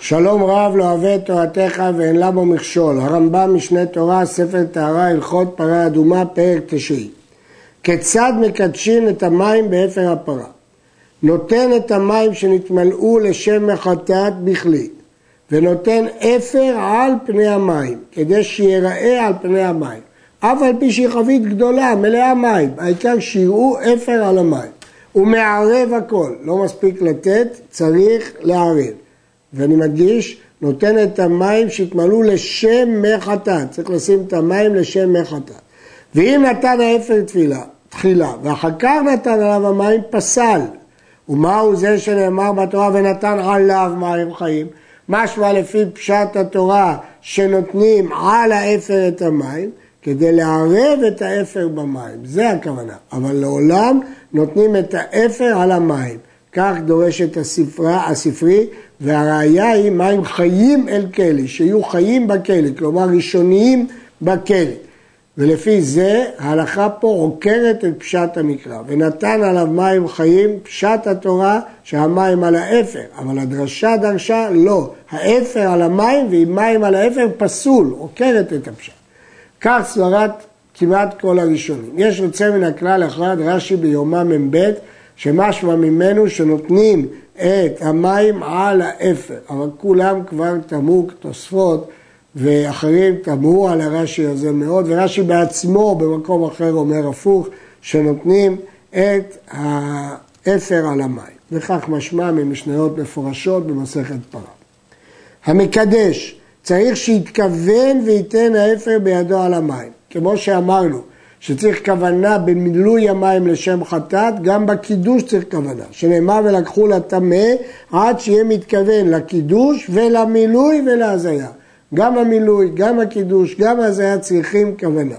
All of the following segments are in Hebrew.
שלום רב לא אוהב את תורתך ואין לה בו מכשול. הרמב"ם משנה תורה, ספר טהרה, הלכות פרה אדומה, פרק תשיעי. כיצד מקדשים את המים באפר הפרה? נותן את המים שנתמלאו לשם מחטאת בכלי, ונותן אפר על פני המים, כדי שיראה על פני המים. אף על פי שהיא חבית גדולה, מלאה מים, העיקר שיראו אפר על המים. הוא מערב הכל, לא מספיק לתת, צריך לערב. ואני מדגיש, נותן את המים שהתמלאו לשם מי חטאת, צריך לשים את המים לשם מי חטאת. ואם נתן האפר תפילה, תחילה, ואחר כך נתן עליו המים, פסל. ומהו זה שנאמר בתורה ונתן עליו מים חיים? משמע לפי פשט התורה שנותנים על האפר את המים, כדי לערב את האפר במים, זה הכוונה. אבל לעולם נותנים את האפר על המים. כך דורשת הספרה, הספרי, והראיה היא מים חיים אל כלי, שיהיו חיים בכלי, כלומר ראשוניים בכלי. ולפי זה ההלכה פה עוקרת את פשט המקרא, ונתן עליו מים חיים, פשט התורה שהמים על האפר, אבל הדרשה דרשה לא, האפר על המים ועם מים על האפר פסול, עוקרת את הפשט. כך סברת כמעט כל הראשונים. יש יוצא מן הכלל אחד, רש"י ביומא מ"ב, שמשמע ממנו שנותנים את המים על האפר, אבל כולם כבר תמו תוספות ואחרים תמרו על הרש"י הזה מאוד, ורש"י בעצמו במקום אחר אומר הפוך, שנותנים את האפר על המים. וכך משמע ממשניות מפורשות במסכת פרה. המקדש צריך שיתכוון וייתן האפר בידו על המים. כמו שאמרנו, שצריך כוונה במילוי המים לשם חטאת, גם בקידוש צריך כוונה. שנאמר ולקחו לטמא עד שיהיה מתכוון לקידוש ולמילוי ולהזיה. גם המילוי, גם הקידוש, גם ההזיה צריכים כוונה.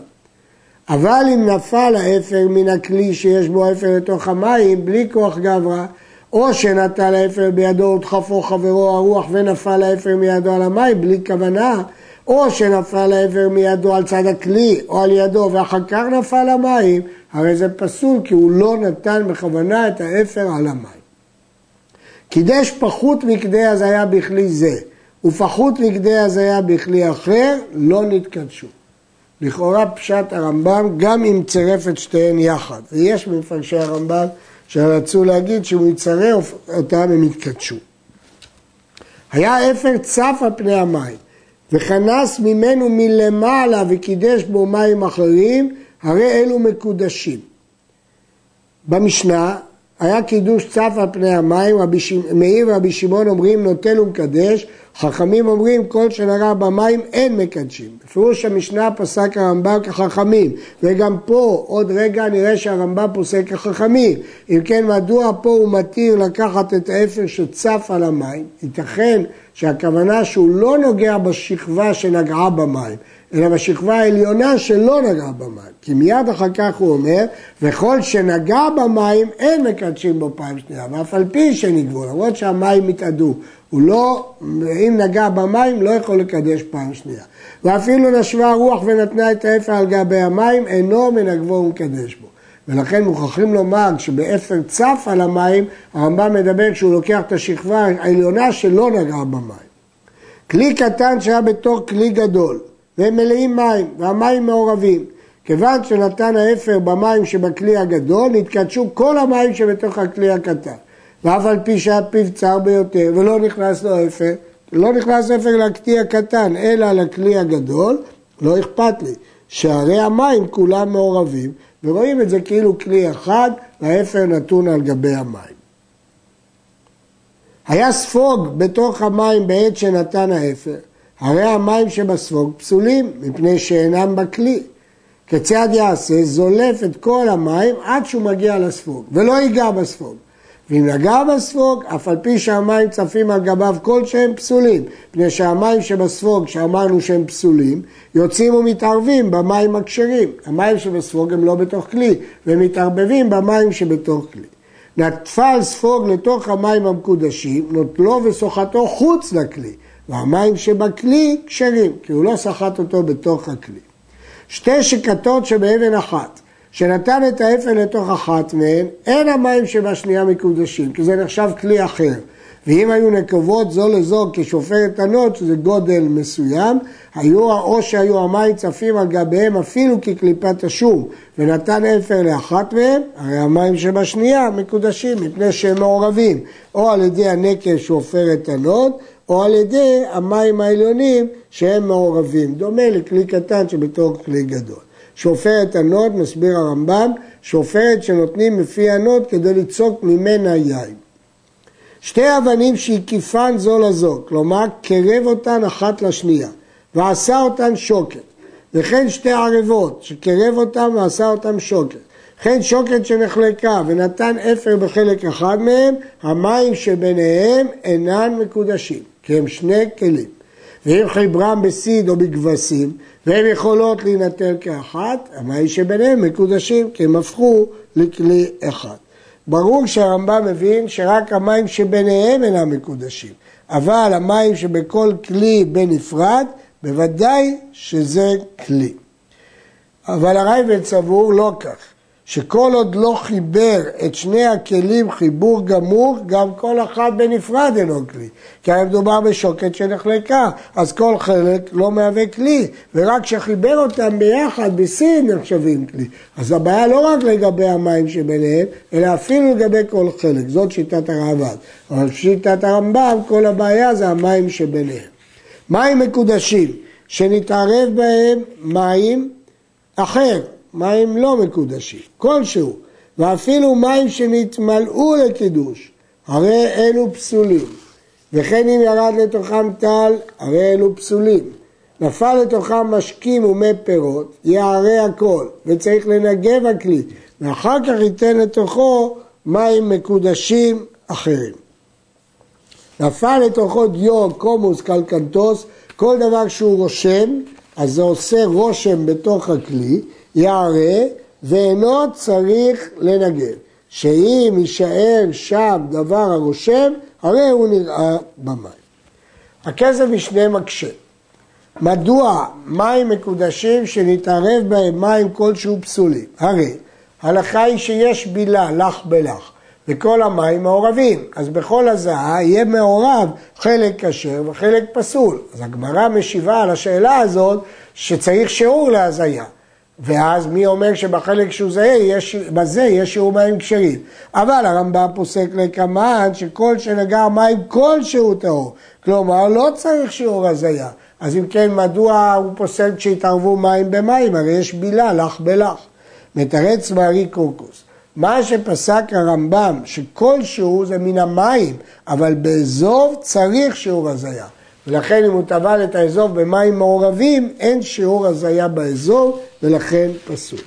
אבל אם נפל האפר מן הכלי שיש בו אפר לתוך המים, בלי כוח גברא, או שנטל האפר בידו ודחפו חברו הרוח ונפל האפר מידו על המים, בלי כוונה, או שנפל האפר מידו על צד הכלי או על ידו ואחר כך נפל המים, הרי זה פסול כי הוא לא נתן בכוונה את האפר על המים. קידש פחות מכדי הזיה בכלי זה ופחות מכדי הזיה בכלי אחר, לא נתקדשו. לכאורה פשט הרמב"ם גם אם צירף את שתיהן יחד. ויש מפרשי הרמב"ם שרצו להגיד שהוא יצרף אותם הם יתקדשו. היה אפר צף על פני המים. וכנס ממנו מלמעלה וקידש בו מים אחרים, הרי אלו מקודשים. במשנה היה קידוש צף על פני המים. מאיר ורבי שמעון אומרים נוטל ומקדש, חכמים אומרים כל שנגע במים אין מקדשים. בפירוש המשנה פסק הרמב"ם כחכמים, וגם פה עוד רגע נראה שהרמב"ם פוסק כחכמים. אם כן מדוע פה הוא מתיר לקחת את האפר שצף על המים? ייתכן שהכוונה שהוא לא נוגע בשכבה שנגעה במים, אלא בשכבה העליונה שלא נגעה במים. כי מיד אחר כך הוא אומר, וכל שנגע במים אין מקדשים בו פעם שנייה, ואף על פי שנגבו, למרות שהמים התאדו. הוא לא, אם נגע במים, לא יכול לקדש פעם שנייה. ואפילו נשבה הרוח ונתנה את האפר על גבי המים, אינו מנגבו ומקדש בו. ולכן מוכרחים לומר שבאפר צף על המים, הרמב"ם מדבר כשהוא לוקח את השכבה העליונה שלא נגעה במים. כלי קטן שהיה בתור כלי גדול, והם מלאים מים, והמים מעורבים. כיוון שנתן האפר במים שבכלי הגדול, נתקדשו כל המים שבתוך הכלי הקטן. ואף על פי שהיה פיו צר ביותר ולא נכנס לו אפר, לא נכנס אפר לכלי הקטן, אלא לכלי הגדול, לא אכפת לי. שהרי המים כולם מעורבים, ורואים את זה כאילו כלי אחד, והאפר נתון על גבי המים. היה ספוג בתוך המים בעת שנתן האפר, הרי המים שבספוג פסולים, מפני שאינם בכלי. כיצד יעשה? זולף את כל המים עד שהוא מגיע לספוג, ולא ייגע בספוג. ואם נגע בספוג, אף על פי שהמים צפים על גביו כלשהם פסולים, מפני שהמים שבספוג, שאמרנו שהם פסולים, יוצאים ומתערבים במים הכשרים. המים שבספוג הם לא בתוך כלי, והם מתערבבים במים שבתוך כלי. נטפל ספוג לתוך המים המקודשים, נוטלו וסוחתו חוץ לכלי, והמים שבכלי כשרים, כי הוא לא סחט אותו בתוך הכלי. שתי שקתות שבאבן אחת, שנתן את האפן לתוך אחת מהן, אין המים שבשנייה מקודשים, כי זה נחשב כלי אחר. ואם היו נקבות זו לזו כשופרת ענות, שזה גודל מסוים, היו, או שהיו המים צפים על גביהם אפילו כקליפת השום, ונתן אפר לאחת מהם, הרי המים שבשנייה מקודשים מפני שהם מעורבים, או על ידי הנקב שעופרת ענות, או על ידי המים העליונים שהם מעורבים, דומה לכלי קטן שבתור כלי גדול. שופרת ענות, מסביר הרמב"ם, שופרת שנותנים מפי ענות כדי ליצוק ממנה יין. שתי אבנים שהקיפן זו לזו, כלומר קרב אותן אחת לשנייה, ועשה אותן שוקת, וכן שתי ערבות שקרב אותן ועשה אותן שוקת, וכן שוקת שנחלקה ונתן אפר בחלק אחד מהם, המים שביניהם אינן מקודשים, כי הם שני כלים. ואם חיברם בסיד או בכבשים, והן יכולות להינתן כאחת, המים שביניהם מקודשים, כי הם הפכו לכלי אחד. ברור שהרמב"ם מבין שרק המים שביניהם אינם מקודשים, אבל המים שבכל כלי בנפרד, בוודאי שזה כלי. אבל הרייבד סבור לא כך. שכל עוד לא חיבר את שני הכלים חיבור גמור, גם כל אחד בנפרד אינו כלי. כי היה מדובר בשוקת שנחלקה, אז כל חלק לא מהווה כלי, ורק כשחיבר אותם ביחד בסין נחשבים כלי. אז הבעיה לא רק לגבי המים שביניהם, אלא אפילו לגבי כל חלק. זאת שיטת הרעב"ד. אבל שיטת הרמב"ם, כל הבעיה זה המים שביניהם. מים מקודשים, שנתערב בהם מים אחר, מים לא מקודשים, כלשהו, ואפילו מים שנתמלאו לקידוש, הרי אלו פסולים. וכן אם ירד לתוכם טל, הרי אלו פסולים. נפל לתוכם משקים ומי פירות, יערה הכל, וצריך לנגב הכלי, ואחר כך ייתן לתוכו מים מקודשים אחרים. נפל לתוכו דיו, קומוס, קלקנטוס, כל דבר שהוא רושם, אז זה עושה רושם בתוך הכלי, יערה ואינו צריך לנגב. שאם יישאר שם דבר הרושם, הרי הוא נראה במים. הכסף משנה מקשה. מדוע מים מקודשים שנתערב בהם מים כלשהו פסולים? הרי הלכה היא שיש בילה, לך בלך, וכל המים מעורבים. אז בכל הזעה יהיה מעורב חלק כשר וחלק פסול. אז הגמרא משיבה על השאלה הזאת שצריך שיעור להזיה. ואז מי אומר שבחלק שהוא זהה, יש, בזה יש שיעור מים כשרים. אבל הרמב"ם פוסק לקמן שכל שנגע מים כלשהו טהור. כלומר, לא צריך שיעור הזיה. אז אם כן, מדוע הוא פוסק שהתערבו מים במים? הרי יש בילה, לך בלך. מתרץ בארי קורקוס. מה שפסק הרמב"ם, שכלשהו זה מן המים, אבל באזוב צריך שיעור הזיה. ולכן אם הוא טבל את האזוב במים מעורבים, אין שיעור הזיה באזוב, ולכן פסול.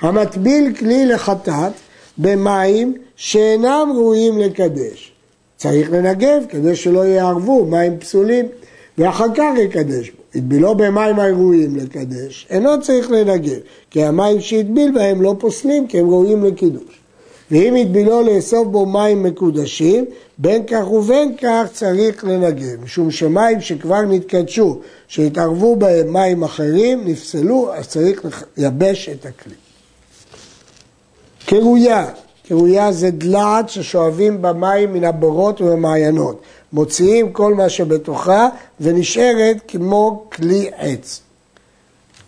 המטביל כלי לחטאת במים שאינם ראויים לקדש. צריך לנגב כדי שלא יערבו מים פסולים, ואחר כך יקדש בו. הטבילו במים הראויים לקדש, אינו צריך לנגב, כי המים שהטביל בהם לא פוסלים, כי הם ראויים לקידוש. ואם הטבילו לאסוף בו מים מקודשים, בין כך ובין כך צריך לנגב, משום שמים שכבר נתקדשו, שהתערבו בהם מים אחרים, נפסלו, אז צריך לייבש את הכלי. קרויה, קרויה זה דלעת ששואבים במים מן הבורות וממעיינות. מוציאים כל מה שבתוכה ונשארת כמו כלי עץ.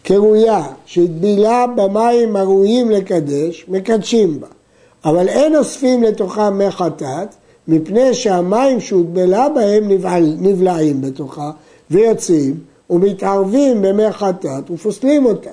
קרויה שהטבילה במים הראויים לקדש, מקדשים בה. אבל אין אוספים לתוכה מי חטאת, מפני שהמים שהוטבלה בהם נבעל, נבלעים בתוכה ויוצאים ומתערבים במי חטאת ופוסלים אותה.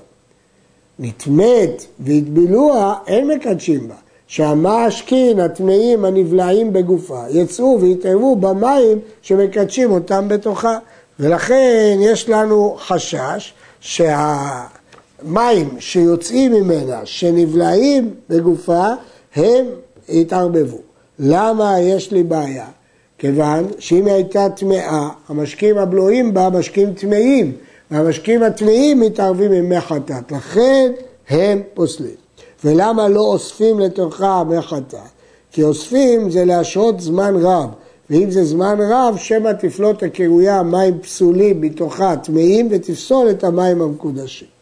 נטמאת והטבילוה, אין מקדשים בה. שהמשקין הטמאים הנבלעים בגופה יצאו ויתערבו במים שמקדשים אותם בתוכה. ולכן יש לנו חשש שהמים שיוצאים ממנה, שנבלעים בגופה, הם יתערבבו. למה יש לי בעיה? כיוון שאם היא הייתה טמאה, המשקים הבלועים בה משקים טמאים, והמשקים הטמאים מתערבים עם מי חטאת, לכן הם פוסלים. ולמה לא אוספים לתוכה מי? כי אוספים זה להשרות זמן רב, ואם זה זמן רב, שמא תפלוט הקירויה מים פסולים מתוכה טמאים ותפסול את המים המקודשים.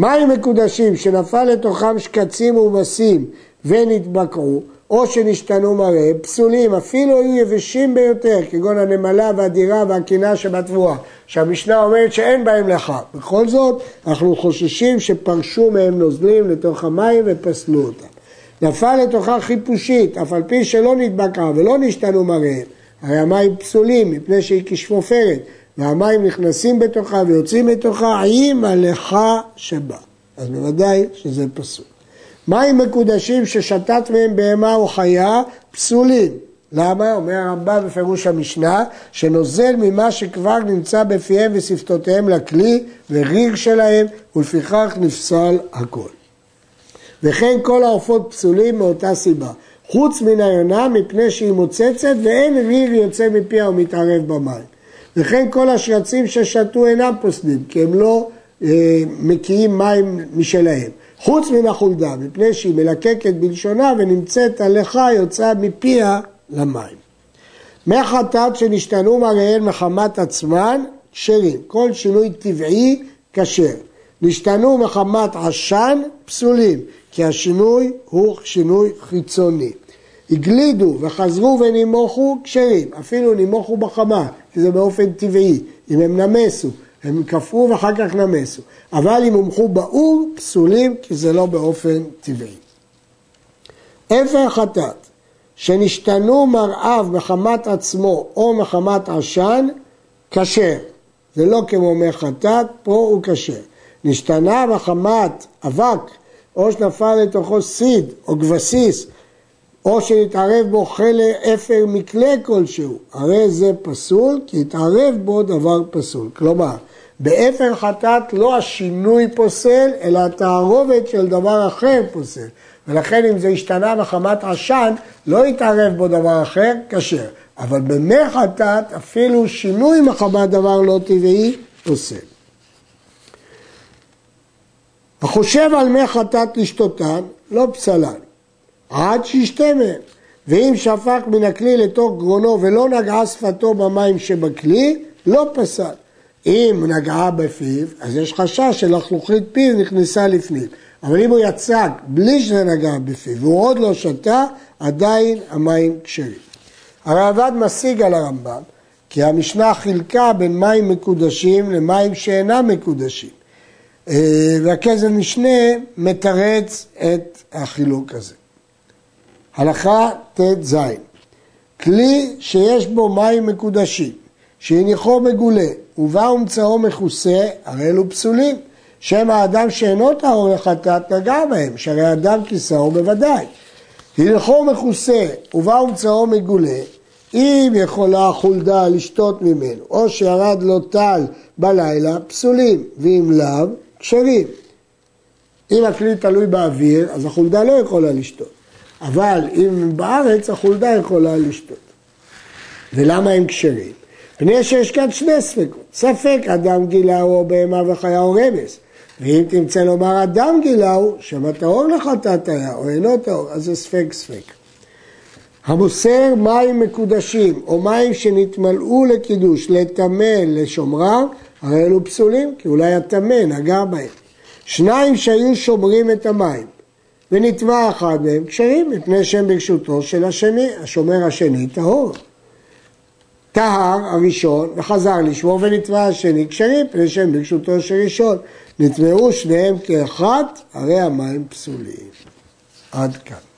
מים מקודשים שנפל לתוכם שקצים ומסים ונתבקעו, או שנשתנו מראה, פסולים, אפילו היו יבשים ביותר, כגון הנמלה והדירה והקינה שבתבואה, שהמשנה אומרת שאין בהם לך. בכל זאת, אנחנו חוששים שפרשו מהם נוזלים לתוך המים ופסלו אותם. נפל לתוכה חיפושית, אף על פי שלא נדבקה ולא נשתנו מראיהם, הרי המים פסולים מפני שהיא כשפופרת, והמים נכנסים בתוכה ויוצאים בתוכה עם הלכה שבה. אז בוודאי שזה פסול. מים מקודשים ששתת מהם בהמה או חיה פסולים. למה? אומר הרמב"ם בפירוש המשנה, שנוזל ממה שכבר נמצא בפיהם ושפתותיהם לכלי וריג שלהם, ולפיכך נפסל הכל. וכן כל העופות פסולים מאותה סיבה. חוץ מן היונה מפני שהיא מוצצת ואין ריב יוצא מפיה ומתערב במים. וכן כל השרצים ששתו אינם פוסלים, כי הם לא אה, מקיאים מים משלהם. חוץ מן החולדה, מפני שהיא מלקקת בלשונה ונמצאת הלכה יוצאה מפיה למים. מי חטאת שנשתנו מראיהן מחמת עצמן, כשרים. כל שינוי טבעי, כשר. נשתנו מחמת עשן, פסולים. כי השינוי הוא שינוי חיצוני. הגלידו וחזרו ונימוכו כשרים, אפילו נימוכו בחמה, כי זה באופן טבעי, אם הם נמסו, הם קפאו ואחר כך נמסו, אבל אם הומחו באור, פסולים, כי זה לא באופן טבעי. אפר חטאת, שנשתנו מרעיו מחמת עצמו או מחמת עשן, כשר. זה לא כמו מי חטאת, פה הוא כשר. נשתנה מחמת אבק או שנפל לתוכו סיד או גפסיס, או שנתערב בו חלק אפר מקלה כלשהו, הרי זה פסול, כי התערב בו דבר פסול. כלומר, באפר חטאת לא השינוי פוסל, אלא התערובת של דבר אחר פוסל. ולכן אם זה השתנה מחמת עשן, לא יתערב בו דבר אחר, כשר. אבל במי חטאת, אפילו שינוי מחמת דבר לא טבעי, פוסל. החושב על מי חטאת לשתותן, לא פסלן, עד שישתה מהם. ואם שפך מן הכלי לתוך גרונו ולא נגעה שפתו במים שבכלי, לא פסל. אם נגעה בפיו, אז יש חשש שלחלוכית פיו נכנסה לפנים. אבל אם הוא יצק בלי שזה נגע בפיו והוא עוד לא שתה, עדיין המים כשרים. הרעב"ד משיג על הרמב"ם כי המשנה חילקה בין מים מקודשים למים שאינם מקודשים. אה, והכזב משנה מתרץ את החילוק הזה. הלכה ט"ז כלי שיש בו מים מקודשים, שהניחו מגולה ובא ומצאו מכוסה, הרי אלו פסולים. שם האדם שאינו טהור לחטאת נגע בהם, שהרי אדם כיסאו בוודאי. הניחו מכוסה ובא ומצאו מגולה, אם יכולה החולדה לשתות ממנו, או שירד לו טל בלילה, פסולים, ואם לאו, כשרים. אם הכלי תלוי באוויר, אז החולדה לא יכולה לשתות. אבל אם בארץ, החולדה יכולה לשתות. ולמה הם כשרים? פני שיש כאן שני ספקות. ספק אדם גילהו או בהמה וחיה או רמס. ואם תמצא לומר אדם גילהו, שמא טהור לחטאת היה או אינו טהור, אז זה ספק ספק. המוסר מים מקודשים או מים שנתמלאו לקידוש, לטמא לשומרם, הרי אלו פסולים, כי אולי הטמא נגע בהם. שניים שהיו שומרים את המים, ונטבע אחד מהם כשרים, מפני שהם ברשותו של השני, השומר השני טהור. טהר הראשון וחזר לשמור ונטבע השני כשרים, מפני שהם ברשותו של ראשון. נטבעו שניהם כאחד, הרי המים פסולים. עד כאן.